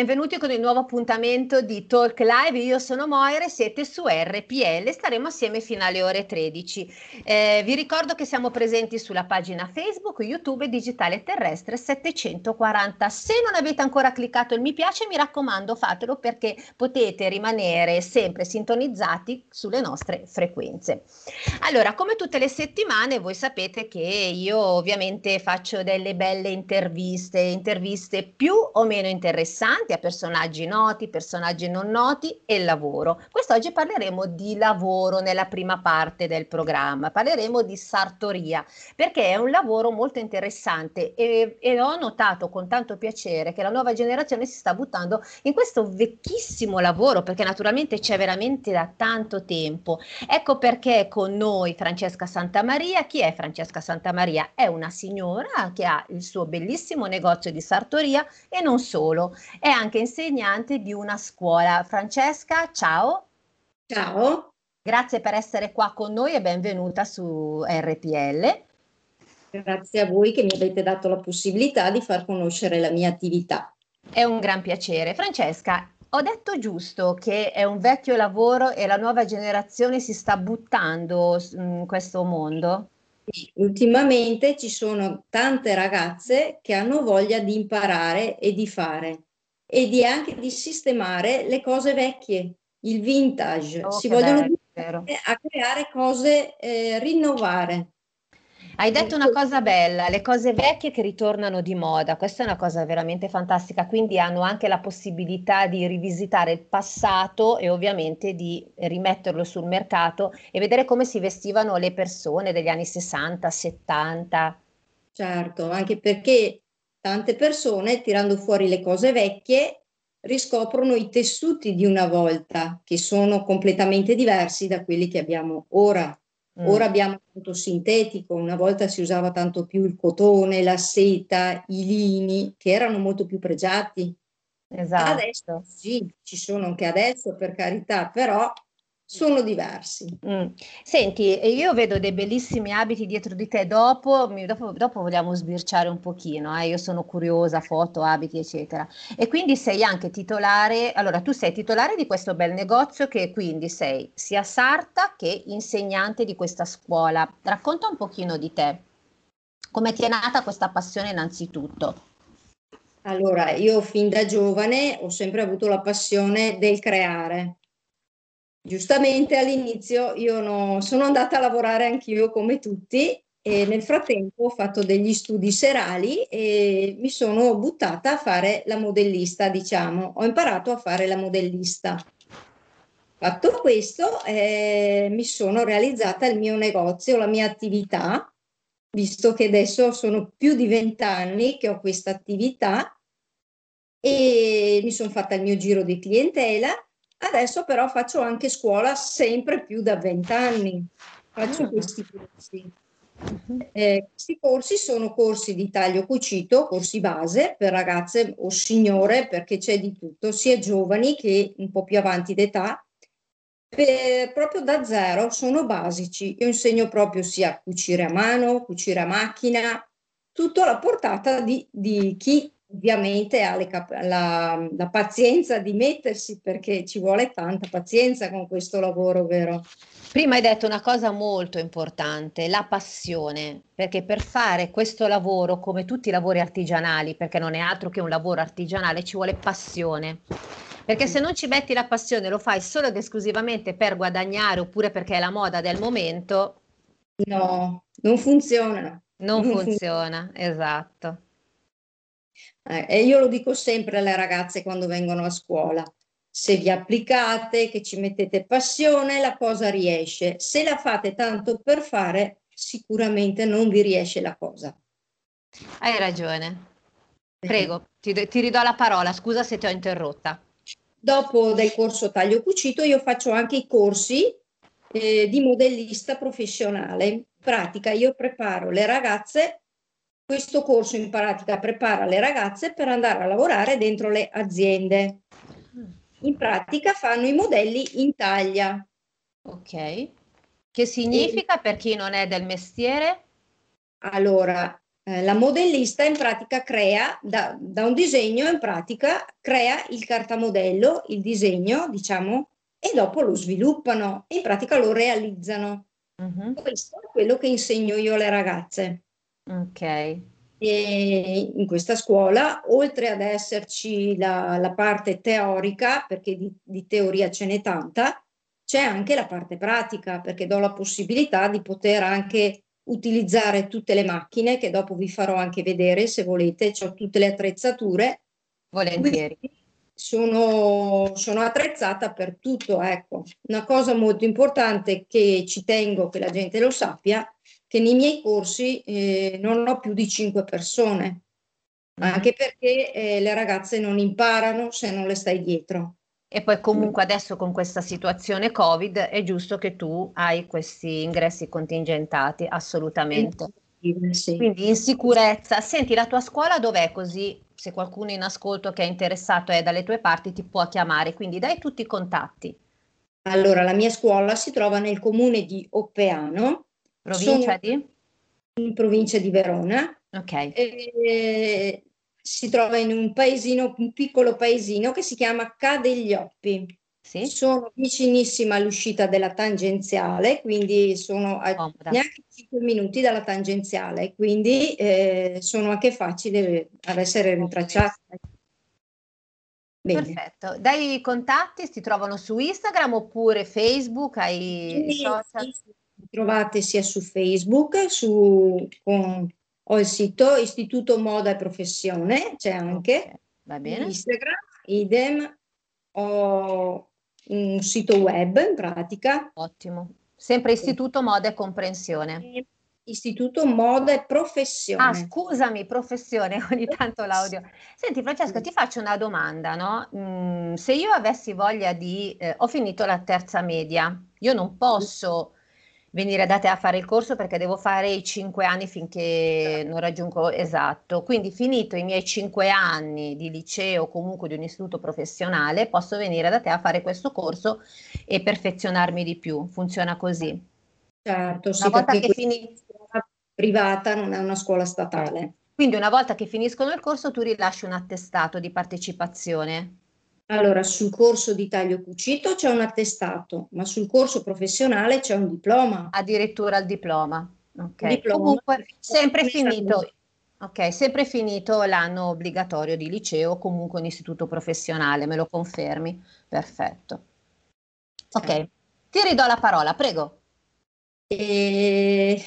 benvenuti Benvenuti con il nuovo appuntamento di Talk Live. Io sono Moira e siete su RPL. Staremo assieme fino alle ore 13. Eh, vi ricordo che siamo presenti sulla pagina Facebook, YouTube Digitale Terrestre 740. Se non avete ancora cliccato il mi piace, mi raccomando, fatelo perché potete rimanere sempre sintonizzati sulle nostre frequenze. Allora, come tutte le settimane, voi sapete che io ovviamente faccio delle belle interviste, interviste più o meno interessanti a personaggi noti, personaggi non noti e lavoro. Quest'oggi parleremo di lavoro nella prima parte del programma, parleremo di sartoria perché è un lavoro molto interessante e, e ho notato con tanto piacere che la nuova generazione si sta buttando in questo vecchissimo lavoro perché naturalmente c'è veramente da tanto tempo. Ecco perché con noi Francesca Santamaria. Chi è Francesca Santamaria? È una signora che ha il suo bellissimo negozio di sartoria e non solo, è anche insegnante di una scuola. Francesca, ciao. Ciao, Grazie per essere qua con noi e benvenuta su RPL. grazie a voi che mi avete dato la possibilità di far conoscere la mia attività. È un gran piacere. Francesca, ho detto giusto che è un vecchio lavoro e la nuova generazione si sta buttando in questo mondo? Ultimamente ci sono tante ragazze che hanno voglia di imparare e di fare e di anche di sistemare le cose vecchie, il vintage. Oh, Si vogliono bello, a creare cose, eh, rinnovare. Hai detto una cosa bella, le cose vecchie che ritornano di moda, questa è una cosa veramente fantastica, quindi hanno anche la possibilità di rivisitare il passato e ovviamente di rimetterlo sul mercato e vedere come si vestivano le persone degli anni 60, 70. Certo, anche perché tante persone, tirando fuori le cose vecchie, riscoprono i tessuti di una volta, che sono completamente diversi da quelli che abbiamo ora. Mm, Ora abbiamo tanto sintetico, una volta si usava tanto più il cotone, la seta, i lini, che erano molto più pregiati. esatto. Adesso sì, ci sono anche adesso, per carità, però sono diversi. Mm. Senti, io vedo dei bellissimi abiti dietro di te, dopo, mi- dopo, dopo vogliamo sbirciare un pochino, eh, Io sono curiosa, foto, abiti, eccetera. E quindi sei anche titolare, allora tu sei titolare di questo bel negozio che quindi sei sia sarta che insegnante di questa scuola. Racconta un pochino di te, come ti è nata questa passione innanzitutto. Allora, io fin da giovane ho sempre avuto la passione del creare. Giustamente all'inizio io no- sono andata a lavorare anch'io come tutti e nel frattempo ho fatto degli studi serali e mi sono buttata a fare la modellista, diciamo. Ho imparato a fare la modellista. Fatto questo, eh, mi sono realizzata il mio negozio, la mia attività, visto che adesso sono più di vent'anni che ho questa attività e mi sono fatta il mio giro di clientela. Adesso però faccio anche scuola sempre più da vent'anni. Faccio Ah. questi corsi. Eh, questi corsi sono corsi di taglio cucito, corsi base per ragazze o signore, perché c'è di tutto, sia giovani che un po' più avanti d'età. Per- proprio da zero sono basici. Io insegno proprio sia a cucire a mano, cucire a macchina, tutto alla portata di, di chi ovviamente ha cap- la, la pazienza di mettersi, perché ci vuole tanta pazienza con questo lavoro, vero? Prima hai detto una cosa molto importante, la passione, perché per fare questo lavoro, come tutti i lavori artigianali, perché non è altro che un lavoro artigianale, ci vuole passione. Perché se non ci metti la passione, lo fai solo ed esclusivamente per guadagnare oppure perché è la moda del momento, No, non funziona. non Non funziona, esatto. Eh, e io lo dico sempre alle ragazze quando vengono a scuola. Se vi applicate, che ci mettete passione, la cosa riesce. Se la fate tanto per fare, sicuramente non vi riesce la cosa. Hai ragione. Prego, ti, ti ridò la parola, scusa se ti ho interrotta. Dopo del corso taglio cucito, io faccio anche i corsi eh, di modellista professionale. In pratica, io preparo le ragazze, questo corso in pratica prepara le ragazze per andare a lavorare dentro le aziende. In pratica fanno i modelli in taglia. Ok. Che significa per chi non è del mestiere? Allora, eh, la modellista in pratica crea da, da un disegno, in pratica crea il cartamodello, il disegno, diciamo, e dopo lo sviluppano, in pratica lo realizzano. Mhm. Questo è quello che insegno io alle ragazze. Ok. E in questa scuola, oltre ad esserci la, la parte teorica, perché di, di teoria ce n'è tanta, c'è anche la parte pratica, perché do la possibilità di poter anche utilizzare tutte le macchine, che dopo vi farò anche vedere se volete, ho tutte le attrezzature. Volentieri. Sono, sono attrezzata per tutto, ecco. Una cosa molto importante che ci tengo che la gente lo sappia, che nei miei corsi eh, non ho più di cinque persone, anche perché eh, le ragazze non imparano se non le stai dietro. E poi comunque adesso con questa situazione Covid è giusto che tu hai questi ingressi contingentati, assolutamente. Sì. Quindi in sicurezza. Senti, la tua scuola dov'è? Così se qualcuno in ascolto che è interessato è dalle tue parti ti può chiamare. Quindi dai tutti i contatti. Allora, la mia scuola si trova nel comune di Oppeano, Provincia di? in provincia di Verona. Ok. e si trova in un paesino, un piccolo paesino che si chiama Cadeglioppi. Sì? Sono vicinissima all'uscita della tangenziale, quindi sono a Comoda. neanche 5 minuti dalla tangenziale, quindi eh, sono anche facili ad essere rintracciate. Bene. Perfetto. Dai contatti, si trovano su Instagram oppure Facebook? Hai Sì, social? sì, trovate sia su Facebook, su, con- ho il sito Istituto Moda e Professione, c'è anche, Ok, Va bene. Instagram, idem, ho un sito web in pratica, Ottimo. Sempre Istituto Moda e Comprensione. Istituto Moda e Professione. Ah, scusami, professione, ogni tanto l'audio. Senti, Francesca, ti faccio una domanda, no? Mm, se io avessi voglia di... eh, ho finito la terza media, io non posso venire da te a fare il corso perché devo fare i cinque anni finché non raggiungo esatto. Quindi, finito i miei cinque anni di liceo o comunque di un istituto professionale, posso venire da te a fare questo corso e perfezionarmi di più. Funziona così. Certo, sì, Una volta che questa fini- è una scuola privata, non è una scuola statale. Quindi una volta che finiscono il corso tu rilasci un attestato di partecipazione. Allora, sul corso di taglio cucito c'è un attestato, ma sul corso professionale c'è un diploma. Addirittura il diploma. Ok. Un diploma Comunque, sempre finito, ok, sempre finito l'anno obbligatorio di liceo o comunque un istituto professionale, me lo confermi? Perfetto. Ok, ti ridò la parola, prego. E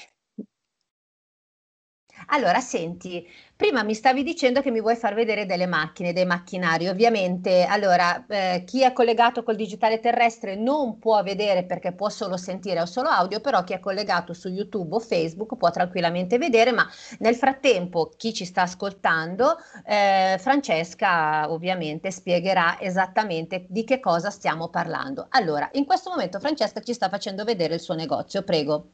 Allora, senti, prima mi stavi dicendo che mi vuoi far vedere delle macchine, dei macchinari. Ovviamente, allora, eh, chi è collegato col digitale terrestre non può vedere perché può solo sentire o solo audio, però chi è collegato su YouTube o Facebook può tranquillamente vedere, ma nel frattempo chi ci sta ascoltando, eh, Francesca ovviamente spiegherà esattamente di che cosa stiamo parlando. Allora, in questo momento Francesca ci sta facendo vedere il suo negozio, prego.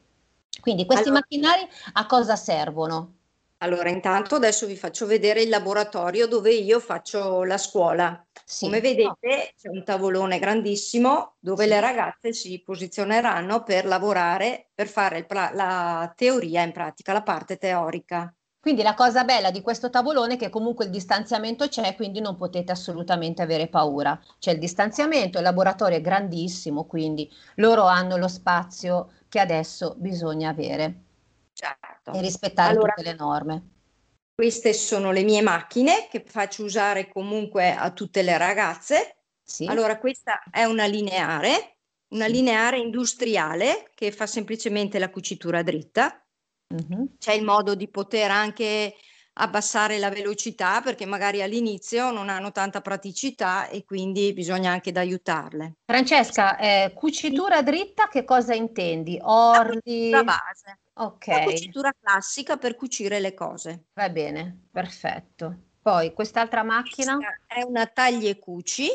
Quindi questi Allora- macchinari a cosa servono? Allora, intanto adesso vi faccio vedere il laboratorio dove io faccio la scuola. Sì. Come vedete c'è un tavolone grandissimo dove Sì. le ragazze si posizioneranno per lavorare, per fare pra- la teoria in pratica, la parte teorica. Quindi la cosa bella di questo tavolone è che comunque il distanziamento c'è, quindi non potete assolutamente avere paura. C'è il distanziamento, il laboratorio è grandissimo, quindi loro hanno lo spazio che adesso bisogna avere Certo. e rispettare Allora- tutte le norme. Queste sono le mie macchine che faccio usare comunque a tutte le ragazze. Sì? Allora, questa è una lineare, una lineare industriale che fa semplicemente la cucitura dritta. Mhm. C'è il modo di poter anche abbassare la velocità perché magari all'inizio non hanno tanta praticità e quindi bisogna anche aiutarle. Francesca, eh, cucitura dritta, che cosa intendi? La Orli? cucitura base, la Ok, cucitura classica per cucire le cose. va bene, perfetto. Poi quest'altra macchina? Questa è una taglia e cuci,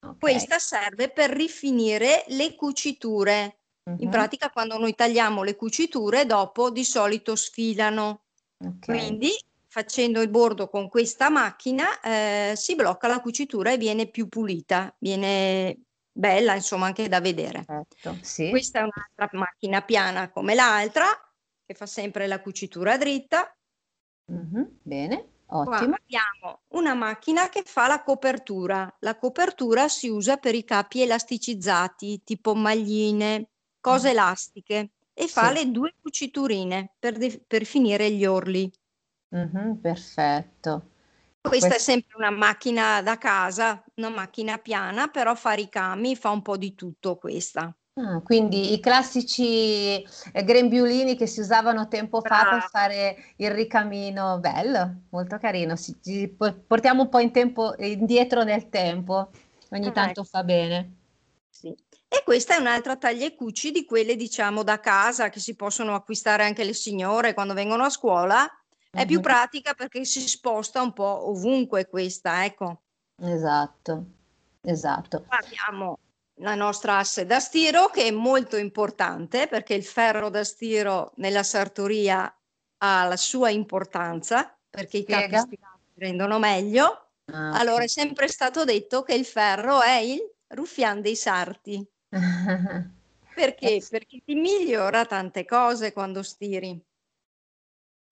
Ok. questa serve per rifinire le cuciture. In Mhm, pratica quando noi tagliamo le cuciture dopo di solito sfilano. ok. Quindi facendo il bordo con questa macchina eh, si blocca la cucitura e viene più pulita, viene bella insomma anche da vedere. Perfetto, sì. Questa è un'altra macchina piana come l'altra che fa sempre la cucitura dritta. Mhm, Bene, Qua ottimo. abbiamo una macchina che fa la copertura. La copertura si usa per i capi elasticizzati, tipo magline, cose Mhm, elastiche, e fa Sì. le due cuciturine per, de- per finire gli orli. Mhm, perfetto. Questa è Quest- sempre una macchina da casa, una macchina piana, però fa ricami, fa un po' di tutto questa. Ah, quindi i classici eh, grembiulini che si usavano tempo fa per Brava. fare il ricamino, bello, molto carino. Si- ci po- portiamo un po' in tempo, indietro nel tempo, ogni tanto Ecco, fa bene. sì. E questa è un'altra taglia e cuci di quelle, diciamo, da casa che si possono acquistare anche le signore quando vengono a scuola. È più Mhm, pratica perché si sposta un po' ovunque questa, ecco. Esatto, esatto. Qua abbiamo la nostra asse da stiro che è molto importante perché il ferro da stiro nella sartoria ha la sua importanza perché i capi stirati rendono meglio. Ah, Allora è sempre stato detto che il ferro è il ruffian dei sarti. Perché? Perché ti migliora tante cose quando stiri.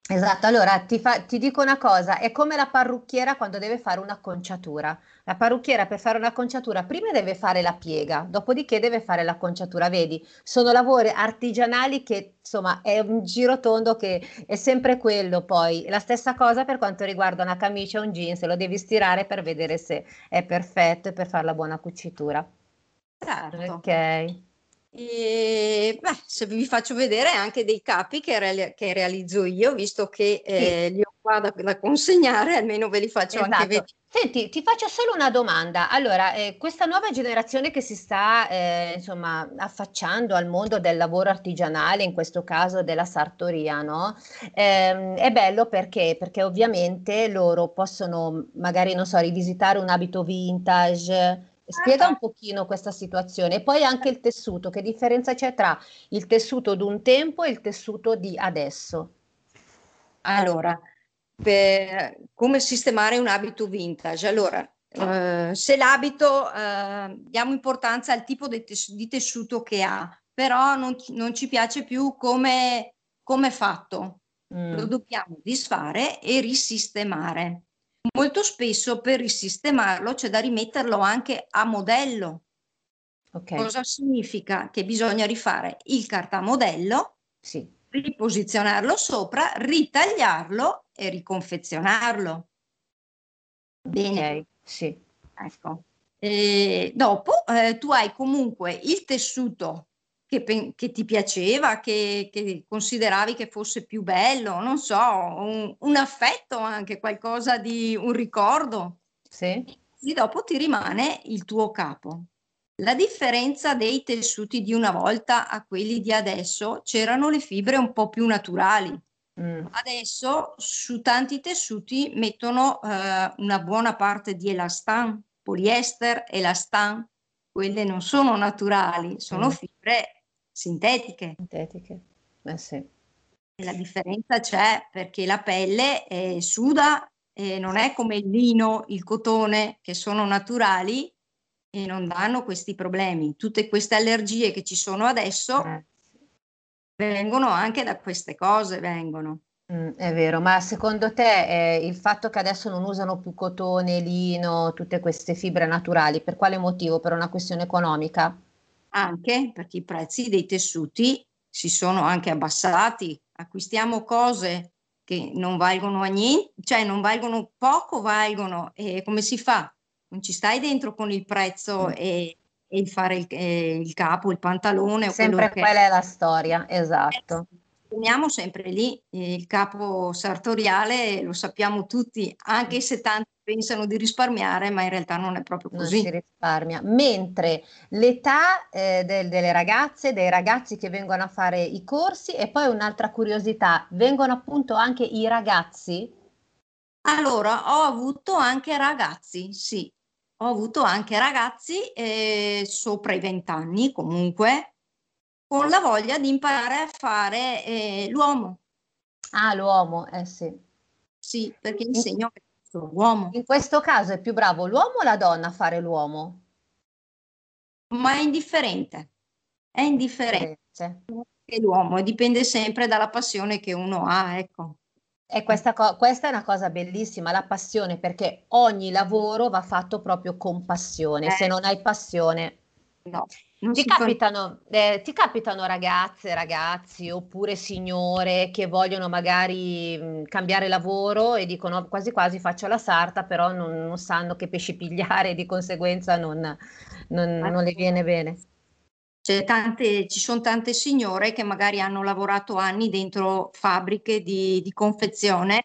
Esatto, allora ti, fa- ti dico una cosa, è come la parrucchiera quando deve fare un'acconciatura. La parrucchiera per fare un'acconciatura prima deve fare la piega, dopodiché deve fare l'acconciatura. Vedi, sono lavori artigianali che insomma è un giro tondo che è sempre quello poi. La stessa cosa per quanto riguarda una camicia o un jeans, lo devi stirare per vedere se è perfetto e per fare la buona cucitura. Certo. Ok. E, beh, se vi faccio vedere anche dei capi che, reali- che realizzo io, visto che eh, li ho qua da, da consegnare, almeno ve li faccio anche Esatto. vedere. Senti, ti faccio solo una domanda. Allora, eh, questa nuova generazione che si sta, eh, insomma, affacciando al mondo del lavoro artigianale, in questo caso della sartoria, no? Ehm, è bello perché, perché ovviamente loro possono magari, non so, rivisitare un abito vintage. Spiega un pochino questa situazione. E poi anche il tessuto, che differenza c'è tra il tessuto d'un tempo e il tessuto di adesso? Allora, per come sistemare un abito vintage? Allora, eh, se l'abito, eh, diamo importanza al tipo di, tes- di tessuto che ha, però non, ci- non ci piace più come, come è fatto. Lo Mm, dobbiamo disfare e risistemare. Molto spesso per risistemarlo c'è da rimetterlo anche a modello. ok, Cosa significa? Che bisogna rifare il cartamodello, sì. riposizionarlo sopra, ritagliarlo e riconfezionarlo. Bene, Ok, sì. ecco. E dopo eh, tu hai comunque il tessuto che, che ti piaceva, che, che consideravi che fosse più bello, non so, un, un affetto anche, qualcosa di un ricordo. Sì? E dopo ti rimane il tuo capo. La differenza dei tessuti di una volta a quelli di adesso c'erano le fibre un po' più naturali. Mm, Adesso su tanti tessuti mettono eh, una buona parte di elastan, poliester, elastan, quelle non sono naturali, sono Mm. fibre sintetiche. sintetiche. Eh sì. La differenza c'è perché la pelle eh, suda e non è come il lino, il cotone, che sono naturali e non danno questi problemi. Tutte queste allergie che ci sono adesso Eh, vengono anche da queste cose, vengono. mm, è vero, ma secondo te eh, il fatto che adesso non usano più cotone, lino, tutte queste fibre naturali, per quale motivo? Per una questione economica? Anche perché i prezzi dei tessuti si sono anche abbassati. Acquistiamo cose che non valgono a niente, cioè non valgono poco, valgono. E come si fa? Non ci stai dentro con il prezzo Mm. e, e il fare il, eh, il capo, il pantalone Sempre che quella è la storia, esatto. torniamo sempre lì, il capo sartoriale lo sappiamo tutti, anche se tanti pensano di risparmiare, ma in realtà non è proprio non così. si risparmia. Mentre l'età eh, del- delle ragazze, dei ragazzi che vengono a fare i corsi e poi un'altra curiosità, vengono appunto anche i ragazzi? Allora, ho avuto anche ragazzi, sì, ho avuto anche ragazzi eh, sopra i vent'anni comunque, con la voglia di imparare a fare eh, l'uomo, Ah, l'uomo, eh sì. sì, perché insegno sono uomo, In questo caso è più bravo l'uomo o la donna a fare l'uomo? ma è indifferente, è indifferente che l'uomo dipende sempre dalla passione che uno ha, ecco. E questa, co- questa è una cosa bellissima, la passione, perché ogni lavoro va fatto proprio con passione. Se Eh. non hai passione, No, Ti capitano, eh, ti capitano ragazze, ragazzi oppure signore che vogliono magari mh, cambiare lavoro e dicono quasi quasi faccio la sarta, però non, non sanno che pesci pigliare e di conseguenza non, non- non le viene bene. C'è tante, ci sono tante signore che magari hanno lavorato anni dentro fabbriche di, di confezione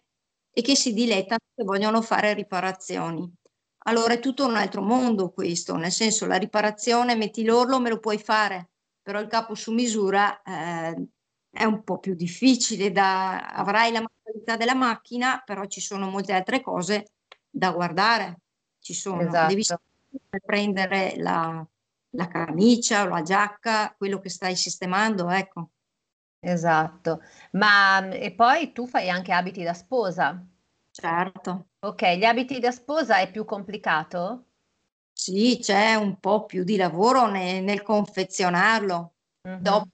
e che si dilettano e vogliono fare riparazioni. Allora è tutto un altro mondo questo, nel senso la riparazione, metti l'orlo, me lo puoi fare, però il capo su misura eh, è un po' più difficile, da, avrai la manualità della macchina, però ci sono molte altre cose da guardare. Ci sono, devi Esatto. saper prendere la, la camicia o la giacca, quello che stai sistemando, ecco. Esatto. Ma mh, e poi tu fai anche abiti da sposa. Certo. Ok, gli abiti da sposa è più complicato? Sì, c'è un po' più di lavoro ne- nel confezionarlo. Mhm. Dopo,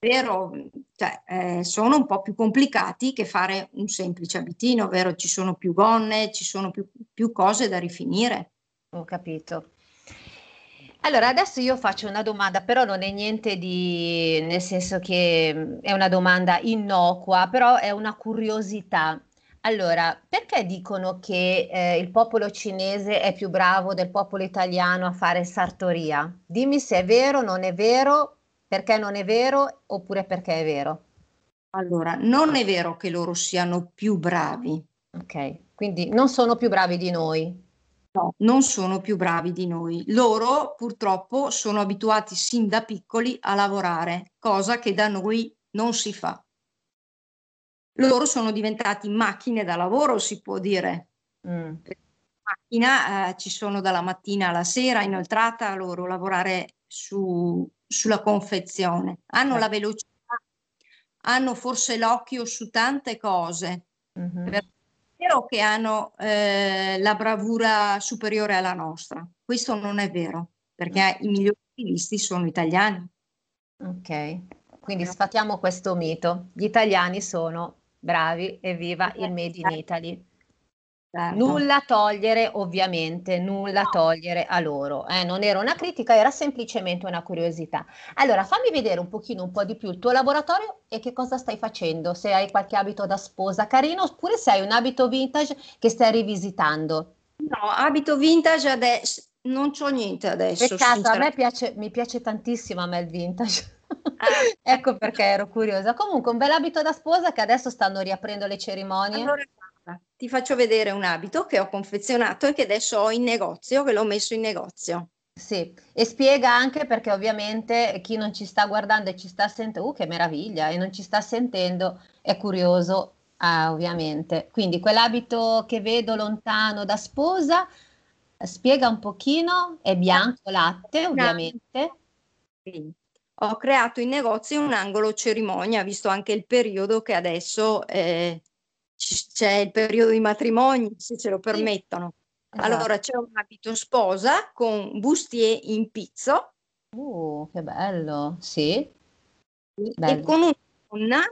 vero, cioè, eh, sono un po' più complicati che fare un semplice abitino, vero? Ci sono più gonne, ci sono più, più cose da rifinire. Ho capito. Allora, adesso io faccio una domanda, però non è niente di, nel senso che mh, è una domanda innocua, però è una curiosità. Allora, perché dicono che eh, il popolo cinese è più bravo del popolo italiano a fare sartoria? Dimmi se è vero, non è vero, perché non è vero, oppure perché è vero. Allora, non è vero che loro siano più bravi. Ok, quindi non sono più bravi di noi. No, non sono più bravi di noi. Loro purtroppo sono abituati sin da piccoli a lavorare, cosa che da noi non si fa. Loro sono diventati macchine da lavoro, si può dire. Mm, Macchina, eh, ci sono dalla mattina alla sera, inoltrata a loro lavorare su- sulla confezione. Hanno Certo. la velocità, hanno forse l'occhio su tante cose. mhm. È vero che hanno eh, la bravura superiore alla nostra. Questo non è vero, perché i migliori stilisti sono italiani. Ok, quindi sfatiamo questo mito. Gli italiani sono bravi e viva il Made in Italy. Certo. Nulla togliere, ovviamente, nulla togliere a loro. eh, non era una critica, era semplicemente una curiosità. Allora, fammi vedere un pochino, un po' di più il tuo laboratorio e che cosa stai facendo. Se hai qualche abito da sposa carino, oppure se hai un abito vintage che stai rivisitando. No, abito vintage adesso, non c'ho niente adesso. Peccato, a me piace, mi piace tantissimo a me il vintage. Ah. Ecco perché ero curiosa. Comunque, un bel abito da sposa che adesso stanno riaprendo le cerimonie. Allora, ti faccio vedere un abito che ho confezionato e che adesso ho in negozio, che l'ho messo in negozio. Sì, e spiega anche perché ovviamente chi non ci sta guardando e ci sta sentendo, uh, che meraviglia, e non ci sta sentendo è curioso, ah, ovviamente. Quindi quell'abito che vedo lontano da sposa, spiega un pochino, è bianco latte, ovviamente. Sì. Ho creato in negozio un angolo cerimonia, visto anche il periodo che adesso eh, c'è il periodo di matrimoni, se ce lo permettono. Esatto. Allora c'è un abito sposa con bustier in pizzo Uh, che bello, sì, e bello. con una donna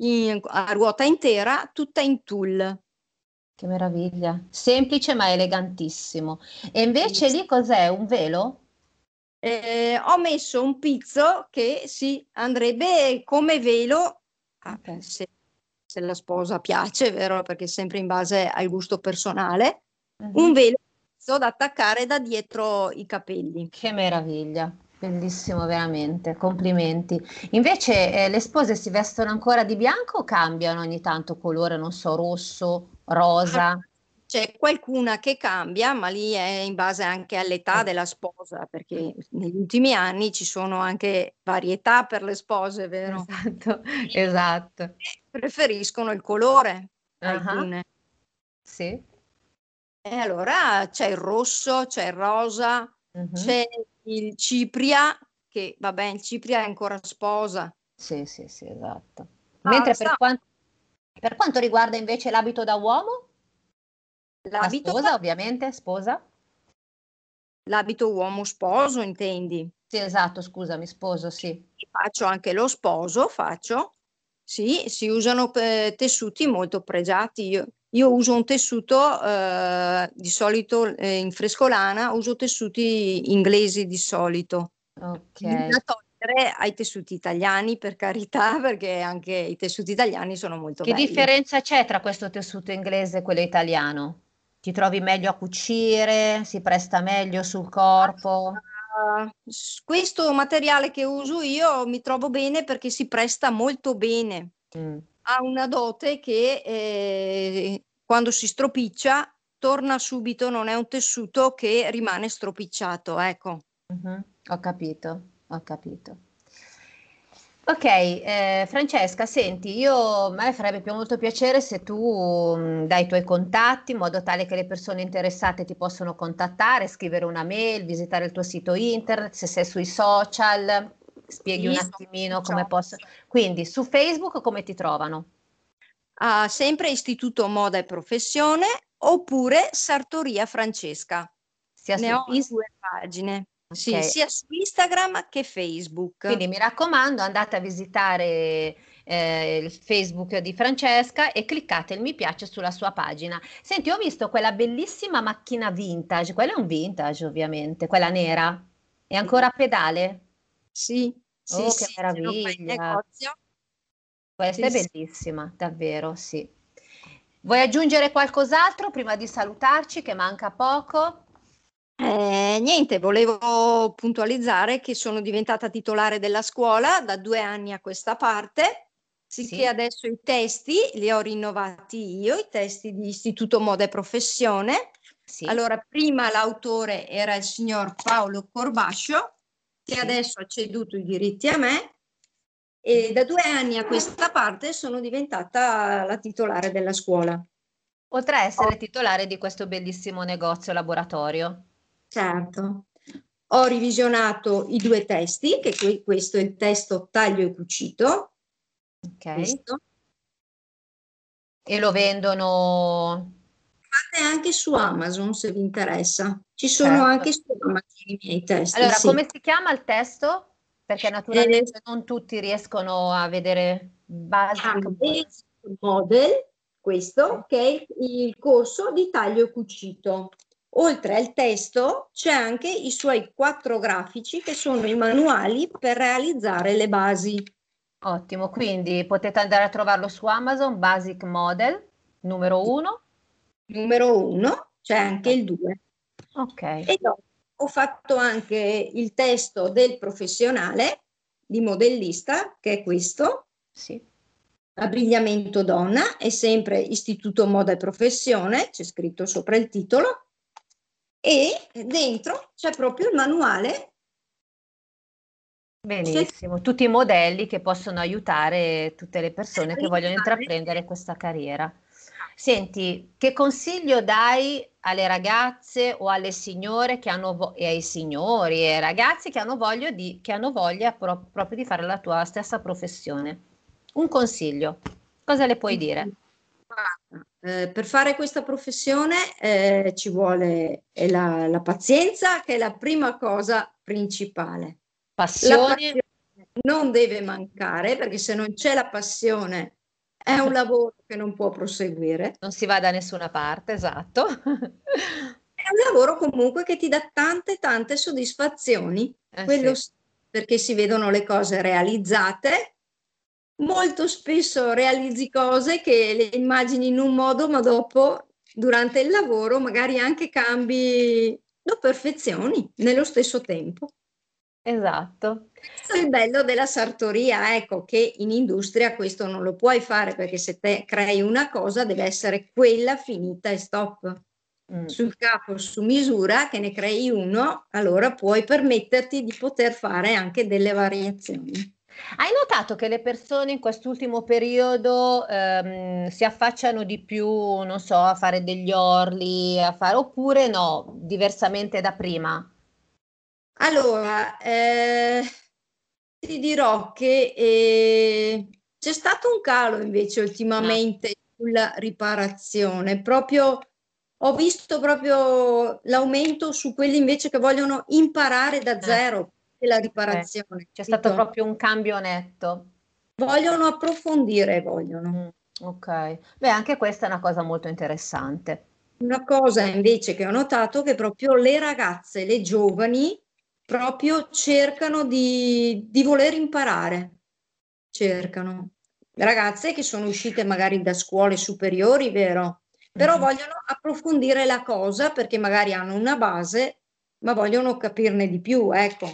in- a ruota intera tutta in tulle. Che meraviglia. Semplice ma elegantissimo. E invece lì cos'è? Un velo? Eh, ho messo un pizzo che si andrebbe come velo, ah, Ok. se, se la sposa piace, vero? Perché sempre in base al gusto personale, Mhm. un velo da attaccare da dietro i capelli. Che meraviglia. Bellissimo, veramente, complimenti. Invece, eh, le spose si vestono ancora di bianco o cambiano ogni tanto colore, non so, rosso, rosa? C'è qualcuna che cambia, ma lì è in base anche all'età della sposa, perché negli ultimi anni ci sono anche varietà per le spose, vero? Esatto, esatto. Preferiscono il colore, Ah, alcune. Sì. E allora c'è il rosso, c'è il rosa, Mhm. c'è il cipria, che vabbè, il cipria è ancora sposa. Sì, sì, sì, esatto. Ah, Mentre per sa- quan- per quanto riguarda invece l'abito da uomo, la L'abito, sposa, ovviamente, sposa? l'abito uomo sposo, intendi? Sì, esatto, scusami, sposo, sì. Faccio anche lo sposo, faccio. Sì, si usano eh, tessuti molto pregiati. Io, io uso un tessuto eh, di solito eh, in frescolana, uso tessuti inglesi di solito. Ok. Da togliere ai tessuti italiani, per carità, perché anche i tessuti italiani sono molto Che belli. differenza c'è tra questo tessuto inglese e quello italiano? Ti trovi meglio a cucire? Si presta meglio sul corpo? S- questo materiale che uso io mi trovo bene perché si presta molto bene. Mm. Ha una dote che eh, quando si stropiccia torna subito, non è un tessuto che rimane stropicciato, ecco. Mhm, Ho capito, ho capito. Ok, eh, Francesca, senti, io, a me farebbe più molto piacere se tu mh, dai i tuoi contatti in modo tale che le persone interessate ti possono contattare, scrivere una mail, visitare il tuo sito internet, se sei sui social, spieghi un Sì, sono attimino come posso. Quindi su Facebook come ti trovano? Ha sempre Istituto Moda e Professione oppure Sartoria Francesca. Sia Ne ho due pagine, sì, Ok. sia su Instagram che Facebook. Quindi mi raccomando, andate a visitare eh, il Facebook di Francesca e cliccate il mi piace sulla sua pagina. Senti, ho visto quella bellissima macchina vintage, quella è un vintage ovviamente, quella nera. È ancora a pedale? Sì, sì, Oh, che sì, in meraviglia. Questa Sì, è bellissima, davvero, sì. Vuoi aggiungere qualcos'altro prima di salutarci, che manca poco? Eh, niente, volevo puntualizzare che sono diventata titolare della scuola da due anni a questa parte, sicché Sì. adesso i testi li ho rinnovati io, i testi di Istituto Moda e Professione. Sì. Allora, prima l'autore era il signor Paolo Corbascio, che Sì. adesso ha ceduto i diritti a me, e da due anni a questa parte sono diventata la titolare della scuola. Oltre a essere titolare di questo bellissimo negozio laboratorio. Certo. Ho revisionato i due testi, che que- questo è il testo taglio e cucito, Ok. questo. E lo vendono Fate anche su Amazon se vi interessa. Ci sono Certo. anche su Amazon i miei testi. Allora, sì. come si chiama il testo? Perché naturalmente non tutti riescono a vedere Basic Model. Questo, che è il corso di taglio e cucito. Oltre al testo c'è anche i suoi quattro grafici che sono i manuali per realizzare le basi. Ottimo, quindi potete andare a trovarlo su Amazon, Basic Model, numero uno. Numero uno, c'è anche il due. Ok, E dopo ho fatto anche il testo del professionale di modellista, che è questo, sì. Abbigliamento donna, è sempre Istituto Moda e Professione, c'è scritto sopra il titolo, e dentro c'è proprio il manuale. Benissimo, tutti i modelli che possono aiutare tutte le persone che vogliono intraprendere questa carriera. Senti, che consiglio dai alle ragazze o alle signore che hanno vo- e ai signori e ai ragazzi che hanno voglia di, che hanno voglia pro- proprio di fare la tua stessa professione? Un consiglio, cosa le puoi dire? Eh, per fare questa professione eh, ci vuole la, la pazienza, che è la prima cosa principale. Passione? non deve mancare, perché se non c'è la passione è un lavoro che non può proseguire. Non si va da nessuna parte, esatto. È un lavoro comunque che ti dà tante, tante soddisfazioni, Eh sì, perché si vedono le cose realizzate. Molto spesso realizzi cose che le immagini in un modo, ma dopo, durante il lavoro, magari anche cambi, lo perfezioni nello stesso tempo. Esatto. Questo è il bello della sartoria, ecco, che in industria questo non lo puoi fare perché se te crei una cosa deve essere quella finita e stop. Mm. Sul capo, su misura, che ne crei uno, allora puoi permetterti di poter fare anche delle variazioni. Hai notato che le persone in quest'ultimo periodo ehm, si affacciano di più, non so, a fare degli orli, a fare, oppure no, diversamente da prima? Allora, eh, ti dirò che eh, c'è stato un calo invece ultimamente sulla riparazione, proprio ho visto proprio l'aumento su quelli invece che vogliono imparare da zero la riparazione. C'è stato proprio un cambio netto. Vogliono approfondire, vogliono. Mm, ok, beh, anche questa è una cosa molto interessante. Una cosa invece che ho notato che proprio le ragazze, le giovani, proprio cercano di, di voler imparare. Cercano. Ragazze che sono uscite magari da scuole superiori, vero? Però Mhm. vogliono approfondire la cosa perché magari hanno una base, ma vogliono capirne di più, ecco.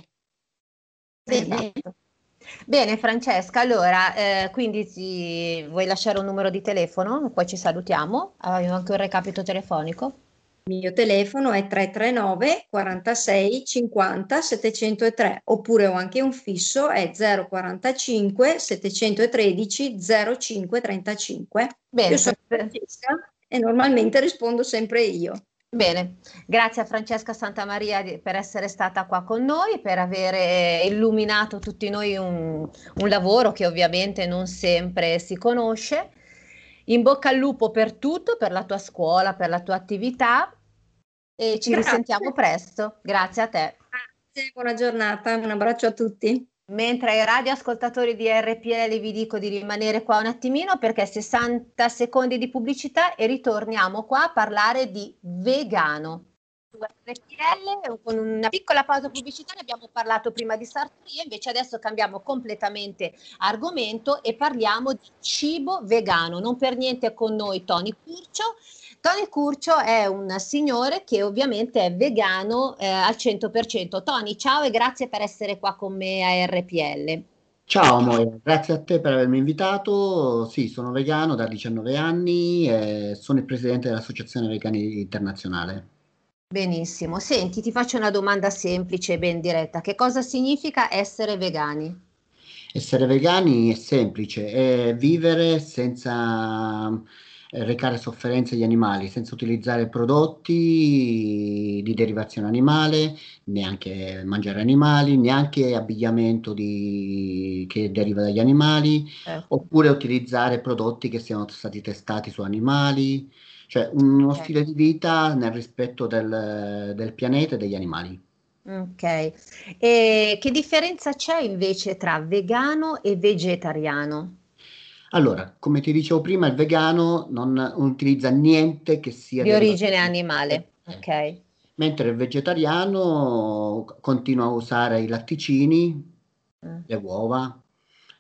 Esatto. Bene, Francesca, allora, eh, quindi ti- vuoi lasciare un numero di telefono? Poi ci salutiamo. Hai anche un recapito telefonico? Il mio telefono è 339 46 50 703 oppure ho anche un fisso è 045 713 05 35. Bene, Io sono Francesca e normalmente rispondo sempre io. Bene, grazie a Francesca Santamaria per essere stata qua con noi, per avere illuminato tutti noi un, un lavoro che ovviamente non sempre si conosce. In bocca al lupo per tutto, per la tua scuola, per la tua attività e ci Grazie. risentiamo presto. Grazie a te. Grazie, buona giornata, un abbraccio a tutti. Mentre ai radioascoltatori di RPL vi dico di rimanere qua un attimino perché 60 secondi di pubblicità e ritorniamo qua a parlare di vegano. Su RPL con una piccola pausa pubblicitaria abbiamo parlato prima di sartoria, invece adesso cambiamo completamente argomento e parliamo di cibo vegano. Non per niente con noi Tony Curcio. Tony Curcio è un signore che ovviamente è vegano eh, al 100%. Tony, ciao e grazie per essere qua con me a RPL. Ciao Moira, grazie a te per avermi invitato. Sì, sono vegano da 19 anni e sono il presidente dell'Associazione Vegani Internazionale. Benissimo. Senti, ti faccio una domanda semplice e ben diretta. Che cosa significa essere vegani? Essere vegani è semplice, è vivere senza eh, recare sofferenze agli animali, senza utilizzare prodotti di derivazione animale, neanche mangiare animali, neanche abbigliamento di- che deriva dagli animali. Certo. oppure utilizzare prodotti che siano stati testati su animali, cioè uno Ok. stile di vita nel rispetto del, del pianeta e degli animali. Ok. E che differenza c'è invece tra vegano e vegetariano? Allora, come ti dicevo prima, il vegano non utilizza niente che sia Di origine animale. Eh, Ok. Mentre il vegetariano continua a usare i latticini, Mm. le uova,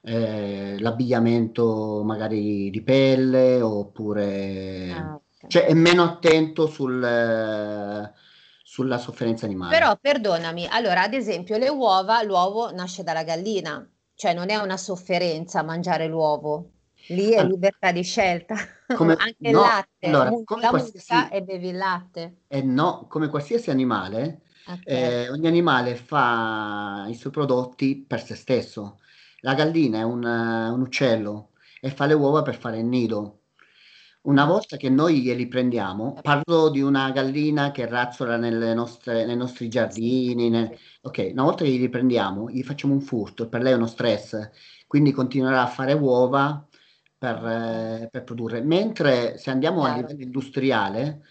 eh, l'abbigliamento magari di pelle, oppure... Ah. Cioè è meno attento sul, sulla sofferenza animale. Però perdonami, allora ad esempio le uova, l'uovo nasce dalla gallina, cioè non è una sofferenza mangiare l'uovo, lì è Allora, libertà di scelta, come- anche il no, latte, allora, la mucca e bevi il latte. Eh no, come qualsiasi animale, Ok. eh, ogni animale fa i suoi prodotti per se stesso. La gallina è un, un uccello e fa le uova per fare il nido. Una volta che noi glieli prendiamo, parlo di una gallina che razzola nelle nostre- nei nostri giardini, ne- ok, una volta che glieli prendiamo, gli facciamo un furto, per lei è uno stress, quindi continuerà a fare uova per, eh, per produrre. Mentre se andiamo a livello industriale,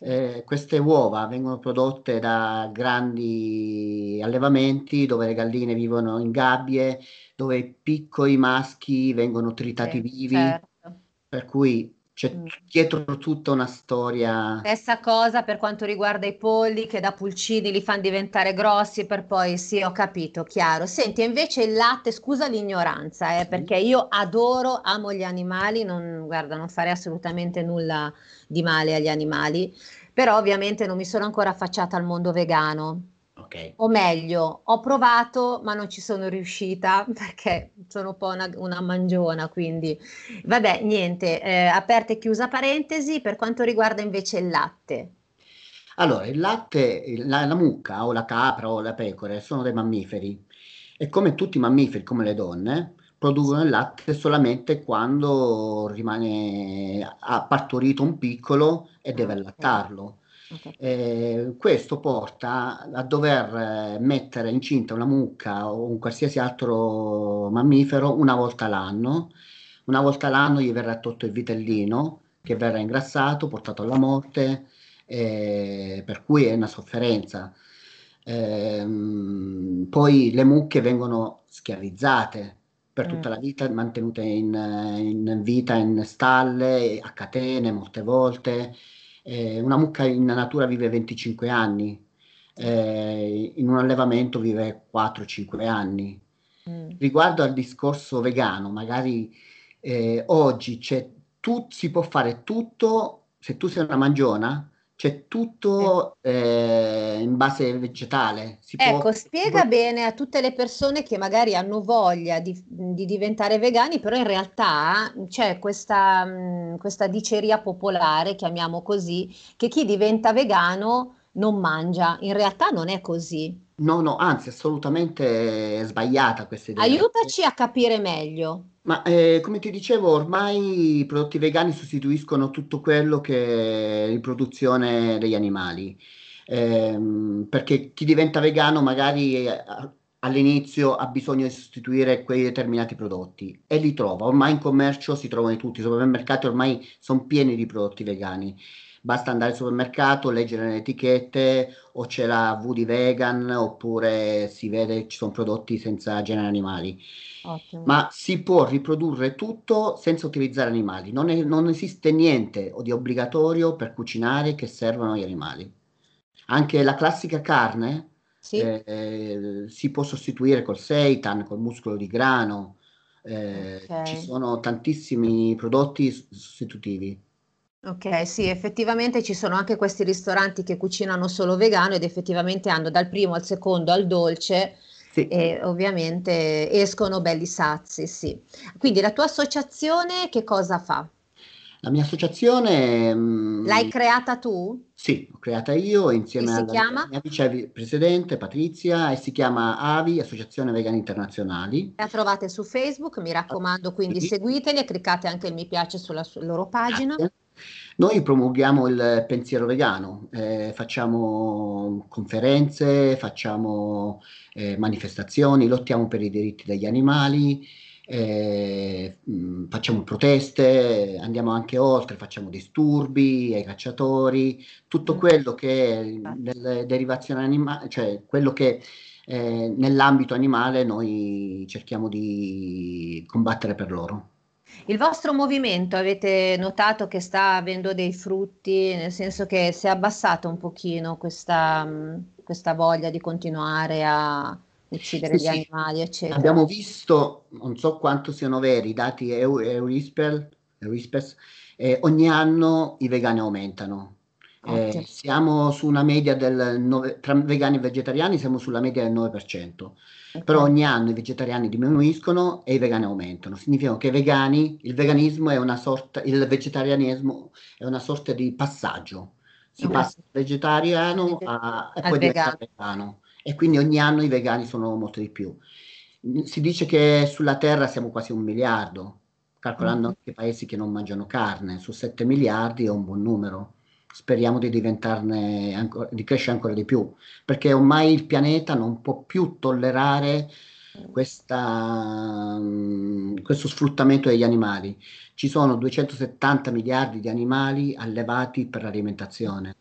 eh, queste uova vengono prodotte da grandi allevamenti dove le galline vivono in gabbie, dove i piccoli maschi vengono tritati Sì, vivi, certo. per cui c'è Mm. dietro tutta una storia. Stessa cosa per quanto riguarda i polli che da pulcini li fanno diventare grossi per poi, sì, ho capito, chiaro. Senti, invece il latte, scusa l'ignoranza, eh, Sì. perché io adoro, amo gli animali, non, guarda, non farei assolutamente nulla di male agli animali, però ovviamente non mi sono ancora affacciata al mondo vegano. Ok. O meglio, ho provato, ma non ci sono riuscita perché sono un po' una, una mangiona, quindi vabbè, niente, eh, aperta e chiusa parentesi, per quanto riguarda invece il latte. Allora, il latte, la, la mucca o la capra o la pecore sono dei mammiferi e come tutti i mammiferi, come le donne, producono il latte solamente quando rimane, ha partorito un piccolo e deve Ah, allattarlo. Ok. Eh, questo porta a dover eh, mettere incinta una mucca o un qualsiasi altro mammifero una volta l'anno. Una volta l'anno gli verrà tolto il vitellino che verrà ingrassato, portato alla morte, eh, per cui è una sofferenza. Ehm, poi le mucche vengono schiavizzate per tutta Mm. la vita, mantenute in, in vita in stalle, a catene molte volte. Eh, una mucca in natura vive 25 anni, eh, in un allevamento vive 4-5 anni. Mm. Riguardo al discorso vegano, magari eh, oggi c'è tu, si può fare tutto, se tu sei una mangiona, c'è tutto eh, in base vegetale. Si può, Ecco, si spiega può- bene a tutte le persone che magari hanno voglia di, di diventare vegani, però in realtà c'è questa, mh, questa diceria popolare, chiamiamo così, che chi diventa vegano non mangia. In realtà non è così. No, no, anzi, assolutamente sbagliata questa idea. Aiutaci a capire meglio. Ma eh, come ti dicevo, ormai i prodotti vegani sostituiscono tutto quello che è riproduzione degli animali. Ehm, perché chi diventa vegano magari eh, all'inizio ha bisogno di sostituire quei determinati prodotti e li trova. Ormai in commercio si trovano tutti, i supermercati ormai sono pieni di prodotti vegani. Basta andare al supermercato, leggere le etichette, o c'è la V di vegan, oppure si vede che ci sono prodotti senza generi animali. Ottimo. Ma si può riprodurre tutto senza utilizzare animali. Non, è- non esiste niente di obbligatorio per cucinare che servono gli animali. Anche la classica carne Sì? eh, eh, si può sostituire col seitan, col muscolo di grano. eh, Ok. ci sono tantissimi prodotti sostitutivi. Ok, sì, effettivamente ci sono anche questi ristoranti che cucinano solo vegano ed effettivamente hanno dal primo al secondo al dolce Sì. e ovviamente escono belli sazi, sì. Quindi la tua associazione che cosa fa? La mia associazione, mm, L'hai creata tu? sì, l'ho creata io insieme E si alla chiama? mia vicepresidente Patrizia e si chiama AVI, Associazione Vegani Internazionali. La trovate su Facebook, mi raccomando, quindi Sì. seguiteli e cliccate anche il mi piace sulla su- loro pagina. Grazie. Noi promuoviamo il pensiero vegano, eh, facciamo conferenze, facciamo eh, manifestazioni, lottiamo per i diritti degli animali, eh, mh, facciamo proteste, andiamo anche oltre, facciamo disturbi ai cacciatori, tutto Mm. quello che nelle derivazioni animali, cioè quello che eh, nell'ambito animale noi cerchiamo di combattere per loro. Il vostro movimento avete notato che sta avendo dei frutti, nel senso che si è abbassata un pochino questa, mh, questa voglia di continuare a uccidere Sì, gli sì. animali, eccetera. Abbiamo visto, non so quanto siano veri, i dati Eu- Eurispel, Eurispes, eh, ogni anno i vegani aumentano. Eh, siamo su una media del 9, tra vegani e vegetariani siamo sulla media del 9%, Ok. però ogni anno i vegetariani diminuiscono e i vegani aumentano. Significa che i vegani, il veganismo è una sorta, il vegetarianismo è una sorta di passaggio. Si Ok. passa dal vegetariano a- e poi diventa vegano. e quindi ogni anno i vegani sono molto di più. Si dice che sulla Terra siamo quasi un miliardo, calcolando Mhm. anche i paesi che non mangiano carne, su 7 miliardi è un buon numero. Speriamo di diventarne ancora, di crescere ancora di più, perché ormai il pianeta non può più tollerare questa, mm, questo sfruttamento degli animali. Ci sono 270 miliardi di animali allevati per l'alimentazione,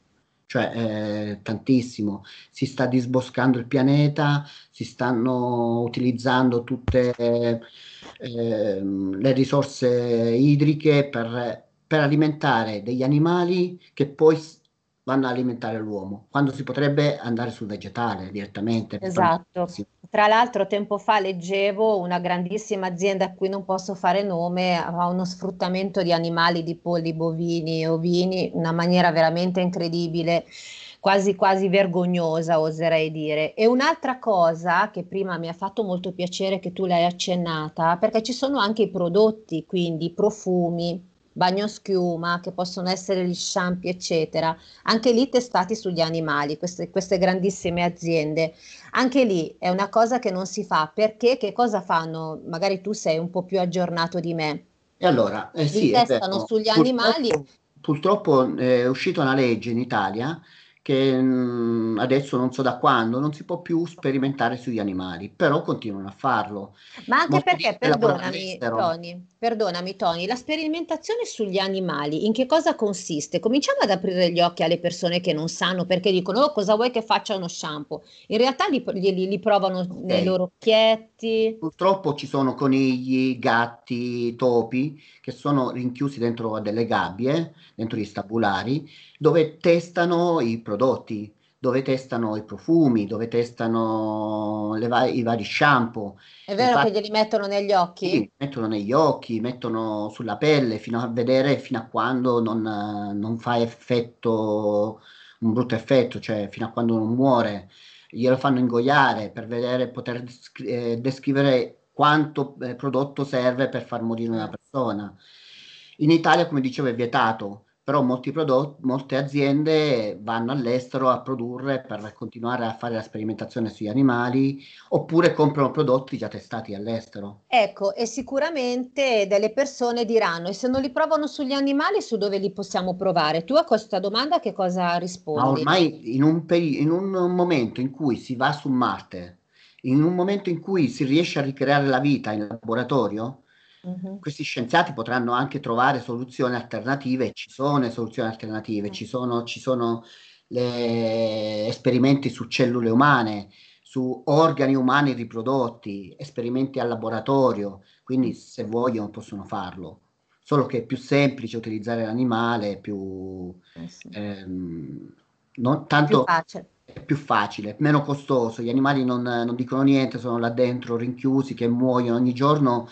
cioè eh, tantissimo. Si sta disboscando il pianeta, si stanno utilizzando tutte eh, le risorse idriche per, per alimentare degli animali che poi vanno a alimentare l'uomo, quando si potrebbe andare sul vegetale direttamente. Esatto. Tra l'altro, tempo fa leggevo una grandissima azienda a cui non posso fare nome, aveva uno sfruttamento di animali, di polli, bovini e ovini, in una maniera veramente incredibile. quasi quasi vergognosa, oserei dire. E un'altra cosa che prima mi ha fatto molto piacere che tu l'hai accennata, perché ci sono anche i prodotti, quindi i profumi, bagnoschiuma, che possono essere gli shampoo, eccetera, anche lì testati sugli animali, queste, queste grandissime aziende. Anche lì è una cosa che non si fa, perché che cosa fanno? Magari tu sei un po' più aggiornato di me. E allora, eh Li sì, è testano sugli Purtroppo, animali. purtroppo eh, è uscita una legge in Italia che mm, adesso non so da quando non si può più sperimentare sugli animali, però continuano a farlo. Ma anche Molti perché, perdonami. Tony, perdonami Tony, la sperimentazione sugli animali in che cosa consiste? Cominciamo ad aprire gli occhi alle persone che non sanno perché dicono, oh, cosa vuoi che faccia uno shampoo? In realtà li, li- li provano nei Ok. loro occhietti. Purtroppo ci sono conigli, gatti, topi che sono rinchiusi dentro a delle gabbie, dentro gli stabulari, dove testano i prodotti, dove testano i profumi, dove testano va- i vari shampoo. È vero che Infatti, glieli mettono negli occhi? sì, mettono negli occhi, mettono sulla pelle fino a vedere fino a quando non, non fa effetto, un brutto effetto, cioè fino a quando non muore. Glielo fanno ingoiare per vedere, poter eh, descrivere quanto eh, prodotto serve per far morire una Mm. persona. In Italia, come dicevo, è vietato, però molti prodotti, molte aziende vanno all'estero a produrre per continuare a fare la sperimentazione sugli animali, oppure comprano prodotti già testati all'estero. Ecco, e sicuramente delle persone diranno, e se non li provano sugli animali, su dove li possiamo provare? Tu a questa domanda che cosa Ma rispondi? ormai in un, peri- in un momento in cui si va su Marte, in un momento in cui si riesce a ricreare la vita in laboratorio, Mhm. questi scienziati potranno anche trovare soluzioni alternative, ci sono soluzioni alternative, Mm. ci sono, ci sono esperimenti su cellule umane, su organi umani riprodotti, esperimenti al laboratorio, quindi se vogliono possono farlo. Solo che è più semplice utilizzare l'animale, più, Eh sì. ehm, non Più tanto facile. è più facile, meno costoso. Gli animali non, non dicono niente, sono là dentro rinchiusi che muoiono ogni giorno.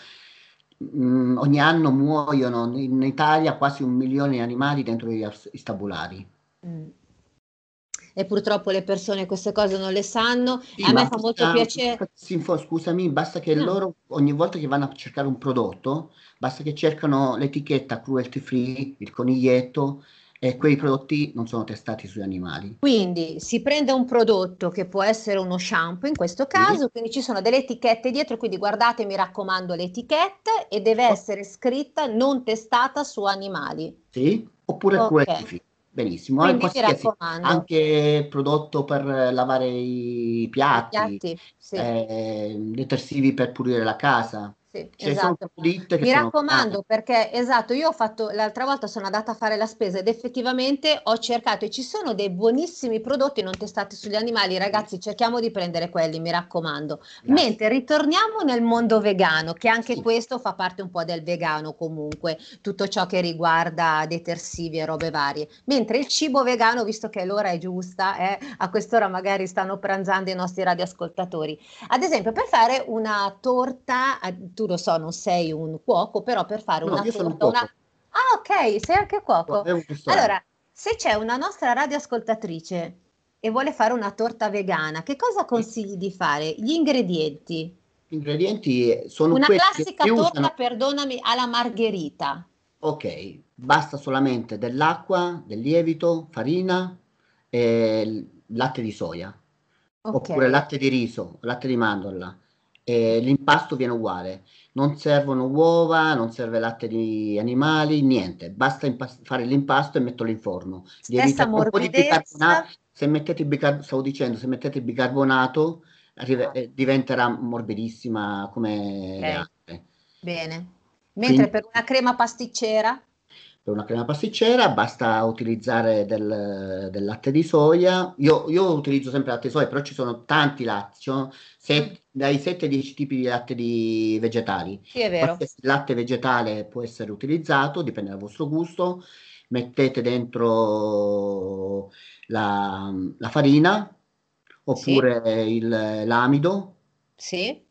Mm, ogni anno muoiono in Italia quasi un milione di animali dentro gli stabulari. Mm. E purtroppo le persone queste cose non le sanno. Sì, E a me fa molto basta- piacere. Scusami, basta che No. loro ogni volta che vanno a cercare un prodotto, basta che cercano l'etichetta cruelty free, il coniglietto, e quei prodotti non sono testati sugli animali. Quindi si prende un prodotto che può essere uno shampoo in questo caso, quindi ci sono delle etichette dietro, quindi guardate, mi raccomando, l'etichetta e deve essere scritta non testata su animali. Sì? Oppure Ok. cruelty free. Benissimo, anche, raccomando. anche prodotto per lavare i piatti, Piatti? Sì, eh, detersivi per pulire la casa. Sì, sono esatto. Mi sono raccomando perché esatto, io ho fatto l'altra volta sono andata a fare la spesa ed effettivamente ho cercato e ci sono dei buonissimi prodotti non testati sugli animali, ragazzi, cerchiamo di prendere quelli, mi raccomando. Grazie. Mentre ritorniamo nel mondo vegano, che anche Sì. questo fa parte un po' del vegano comunque, tutto ciò che riguarda detersivi e robe varie. Mentre il cibo vegano, visto che l'ora è giusta, eh, a quest'ora magari stanno pranzando i nostri radioascoltatori. Ad esempio, per fare una torta, tu lo so, non sei un cuoco, però per fare No, una io sono un torta, una... Ah, ok, sei anche cuoco. Allora, se c'è una nostra radioascoltatrice e vuole fare una torta vegana, che cosa consigli di fare? Gli ingredienti. Gli ingredienti sono Una classica torta, usano. perdonami, alla margherita. Ok, basta solamente dell'acqua, del lievito, farina e latte di soia, Ok. oppure latte di riso, latte di mandorla. E l'impasto viene uguale. Non servono uova, non serve latte di animali, niente. Basta impas- fare l'impasto e metterlo in forno. Stessa morbidezza. Se mettete il bicar- stavo dicendo, se mettete il bicarbonato, arrive- eh, diventerà morbidissima come le Ok. altre. Bene. Mentre Quindi- per una crema pasticcera? Per una crema pasticcera basta utilizzare del, del latte di soia. Io, io utilizzo sempre latte di soia, però ci sono tanti latti, sono set- dai 7 ai 10 tipi di latte di vegetali. Sì, è vero. Qualsiasi latte vegetale può essere utilizzato, dipende dal vostro gusto. Mettete dentro la, la farina oppure il- l'amido Sì.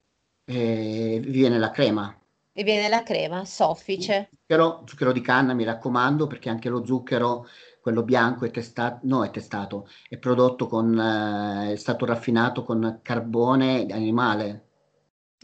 e vi viene la crema. E viene la crema, soffice. Zucchero, zucchero di canna, mi raccomando, perché anche lo zucchero, quello bianco, è testato, no, è testato, è prodotto con, eh, è stato raffinato con carbone animale.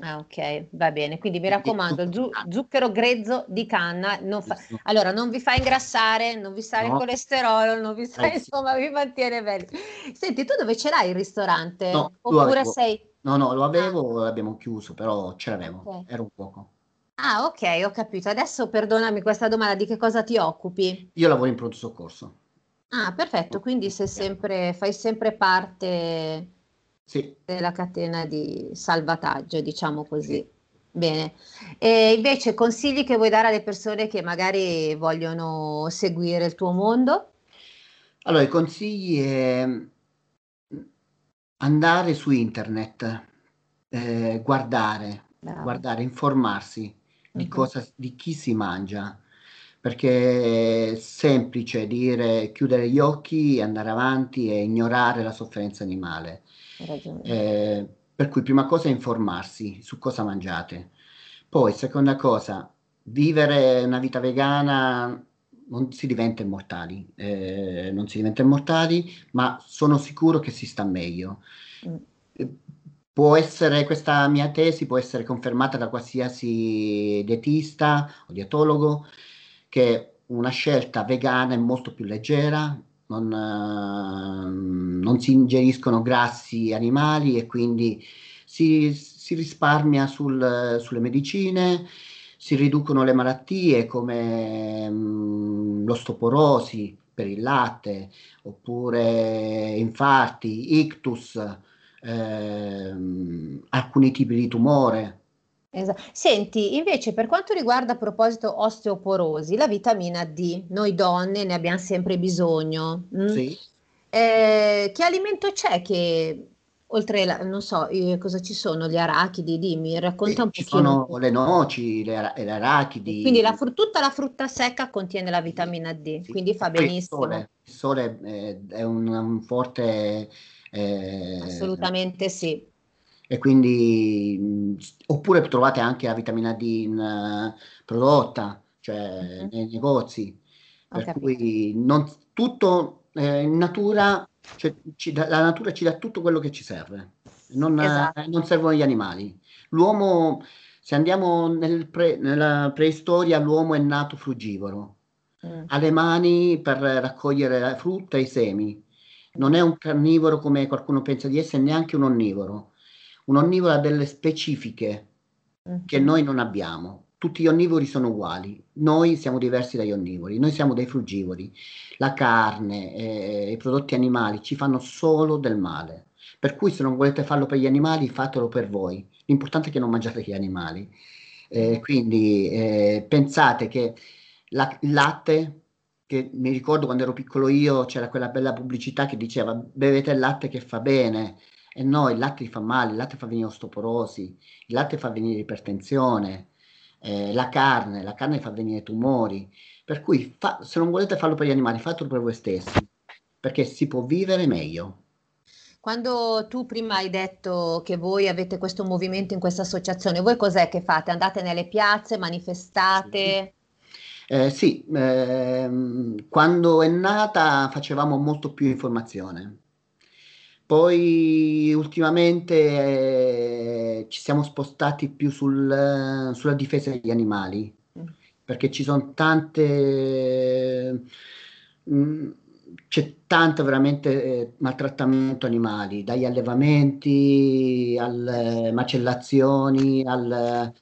Ah, ok, va bene. Quindi mi raccomando, zucchero zu- zucchero grezzo di canna. Non fa-. Allora, non vi fa ingrassare, non vi sale il No. colesterolo, non vi sa, Eh, insomma, vi mantiene belli. Senti, tu dove ce l'hai il ristorante? No, Oppure sei... No, no, lo Ah, avevo, l'abbiamo chiuso, però ce l'avevo, ok. era un poco. Ah, ok, ho capito. Adesso perdonami questa domanda, di che cosa ti occupi? Io lavoro in pronto soccorso. Ah, perfetto, quindi sei sempre, fai sempre parte Sì, della catena di salvataggio, diciamo così. Bene. E invece consigli che vuoi dare alle persone che magari vogliono seguire il tuo mondo? allora i consigli è andare su internet, eh, guardare, Bravo. guardare, informarsi di Mhm. cosa, di chi si mangia, perché è semplice dire chiudere gli occhi, andare avanti e ignorare la sofferenza animale. Eh, per cui prima cosa è informarsi su cosa mangiate. Poi, seconda cosa, vivere una vita vegana non si diventa immortali, eh, non si diventa immortali, ma sono sicuro che si sta meglio. Mm. Eh, Può essere, questa mia tesi può essere confermata da qualsiasi dietista o dietologo, che una scelta vegana è molto più leggera, non, ehm, non si ingeriscono grassi animali e quindi si, si risparmia sul- sulle medicine, si riducono le malattie come mm, l'ostoporosi per il latte, oppure infarti, ictus, ehm, alcuni tipi di tumore. Esa- Senti, invece per quanto riguarda a proposito osteoporosi, la vitamina D, noi donne ne abbiamo sempre bisogno. mm? Sì. Eh, che alimento c'è che, oltre, la, non so, eh, cosa ci sono, gli arachidi, dimmi, racconta Sì, un ci pochino. sono le noci, le, ara- le arachidi. Quindi la fru- tutta la frutta secca contiene la vitamina D, Sì. quindi fa Poi il benissimo. sole, il sole eh, è un, un forte... eh, Assolutamente sì. e quindi oppure trovate anche la vitamina D in, eh, prodotta, cioè Mhm. nei negozi, Ho per cui non tutto eh, in natura, cioè, ci dà- la natura ci dà tutto quello che ci serve, non, eh, Esatto. non servono gli animali. L'uomo, se andiamo nel pre- nella preistoria, l'uomo è nato frugivoro, Mm. ha le mani per raccogliere la frutta e i semi. Non è un carnivoro come qualcuno pensa di essere, neanche un onnivoro. Un onnivoro ha delle specifiche che Mhm. noi non abbiamo. Tutti gli onnivori sono uguali, noi siamo diversi dagli onnivori, noi siamo dei frugivori. La carne, eh, i prodotti animali ci fanno solo del male. Per cui se non volete farlo per gli animali, fatelo per voi. L'importante è che non mangiate gli animali. Eh, quindi eh, pensate che la- il latte, che mi ricordo quando ero piccolo io, c'era quella bella pubblicità che diceva bevete il latte che fa bene. E no, il latte fa male, il latte fa venire osteoporosi, il latte fa venire ipertensione, eh, la carne, la carne fa venire tumori. Per cui fa- se non volete farlo per gli animali, fatelo per voi stessi, perché si può vivere meglio. Quando tu prima hai detto che voi avete questo movimento in questa associazione, voi cos'è che fate? Andate nelle piazze, manifestate? Eh, sì, ehm, quando è nata facevamo molto più informazione. Poi ultimamente eh, ci siamo spostati più sul- sulla difesa degli animali, Mm. perché ci sono tante, mm, c'è tanto veramente eh, maltrattamento animali, dagli allevamenti alle macellazioni, al-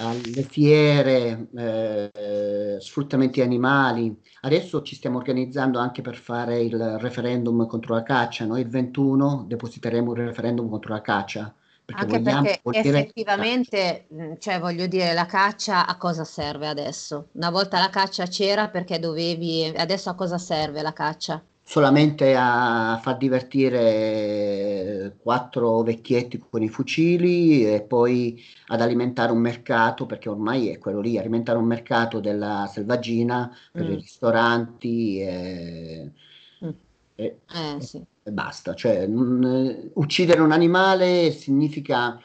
alle fiere, eh, sfruttamenti animali. Adesso ci stiamo organizzando anche per fare il referendum contro la caccia. Noi il 21 depositeremo il referendum contro la caccia, perché Anche vogliamo perché effettivamente, mh, cioè voglio dire, la caccia a cosa serve adesso? Una volta la caccia c'era perché dovevi, adesso a cosa serve la caccia? Solamente a far divertire quattro vecchietti con i fucili e poi ad alimentare un mercato, perché ormai è quello lì, alimentare un mercato della selvaggina per i Mm. ristoranti e, Mm. e- Eh sì. e basta. Cioè, non- uccidere un animale significa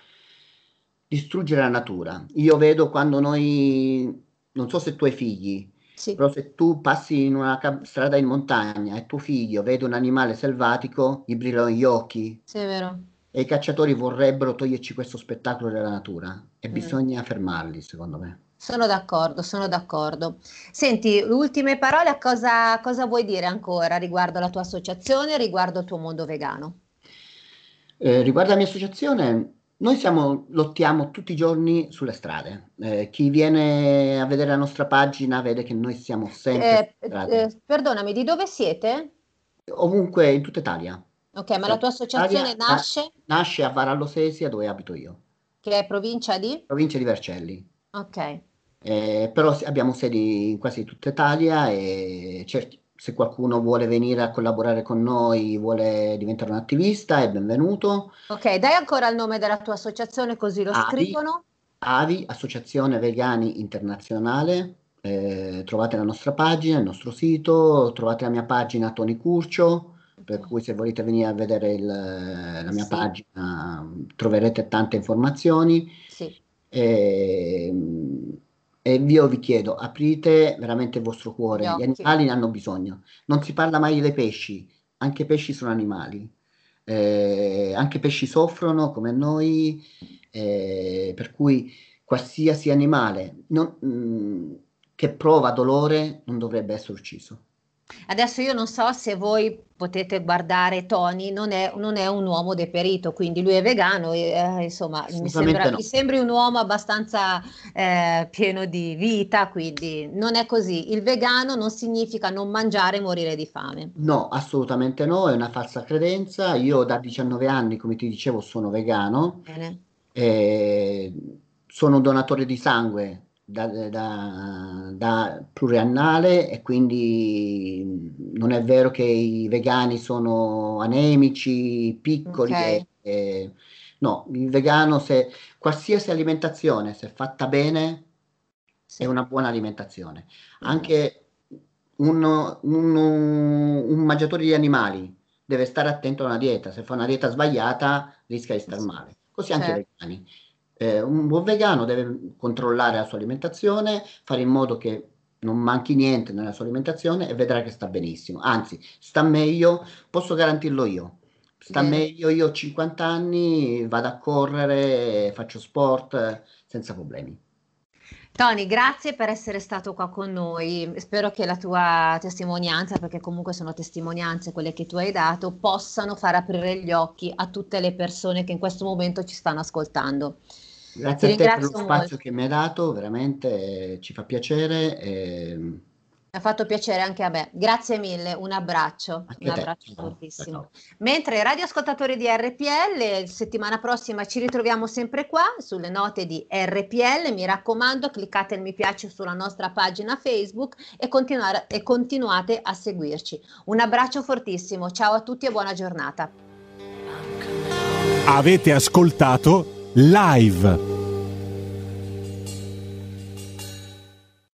distruggere la natura. Io vedo quando noi, non so se tu hai figli, Sì. però se tu passi in una strada in montagna e tuo figlio vede un animale selvatico, gli brillano gli occhi Sì, è vero. e i cacciatori vorrebbero toglierci questo spettacolo della natura e Mm. bisogna fermarli, secondo me. Sono d'accordo, sono d'accordo. Senti, ultime parole, cosa, cosa vuoi dire ancora riguardo la tua associazione, riguardo il tuo mondo vegano? Eh, riguardo alla mia associazione, noi siamo, lottiamo tutti i giorni sulle strade. Eh, chi viene a vedere la nostra pagina vede che noi siamo sempre Eh, eh, perdonami, di dove siete? ovunque in tutta Italia. Ok, ma la tua associazione Italia- nasce, Nasce a Varallo Sesia, dove abito io, che è provincia di? provincia di Vercelli. Ok, Eh, però abbiamo sedi in quasi tutta Italia e certi- se qualcuno vuole venire a collaborare con noi, vuole diventare un attivista, è benvenuto. ok, dai ancora il nome della tua associazione così lo Avi. scrivono. AVI, Associazione Vegani Internazionale, eh, trovate la nostra pagina, il nostro sito, trovate la mia pagina Tony Curcio, per cui se volete venire a vedere il- la mia Sì. pagina troverete tante informazioni. Sì, E, e io vi chiedo, aprite veramente il vostro cuore, Gli animali ne hanno bisogno. Non si parla mai dei pesci, anche i pesci sono animali, Eh, anche i pesci soffrono come noi, eh, per cui qualsiasi animale non- mm, che prova dolore non dovrebbe essere ucciso. Adesso io non so se voi potete guardare Tony, non è, non è un uomo deperito, quindi lui è vegano, e, eh, insomma, mi sembra, no. mi sembri un uomo abbastanza eh, pieno di vita, quindi non è così. Il vegano non significa non mangiare e morire di fame. No, assolutamente no, è una falsa credenza. Io da 19 anni, come ti dicevo, sono vegano. Bene? Eh, sono un donatore di sangue da, da- da pluriannale e quindi non è vero che i vegani sono anemici, piccoli. Ok. e- e- no, il vegano, se qualsiasi alimentazione, se fatta bene, Sì. è una buona alimentazione. Anche un, un- un mangiatore di animali deve stare attento a una dieta, se fa una dieta sbagliata rischia di star male. Così anche i Certo. vegani. Eh, un buon vegano deve controllare la sua alimentazione, fare in modo che non manchi niente nella sua alimentazione e vedrà che sta benissimo. Anzi, sta meglio, posso garantirlo io. Sta Bene. meglio, io ho 50 anni, vado a correre, faccio sport senza problemi. Tony, grazie per essere stato qua con noi. Spero che la tua testimonianza, perché comunque sono testimonianze quelle che tu hai dato, possano far aprire gli occhi a tutte le persone che in questo momento ci stanno ascoltando. Grazie Ti a te per lo spazio molto. che mi hai dato, veramente eh, ci fa piacere. e- Mi ha fatto piacere anche a me. Grazie mille, un abbraccio, Anche un te. abbraccio Ciao, fortissimo. ciao. Mentre radioascoltatori di RPL, settimana prossima ci ritroviamo sempre qua sulle note di RPL. Mi raccomando, cliccate il mi piace sulla nostra pagina Facebook e, e continuate a seguirci. Un abbraccio fortissimo, ciao a tutti e buona giornata. Avete ascoltato live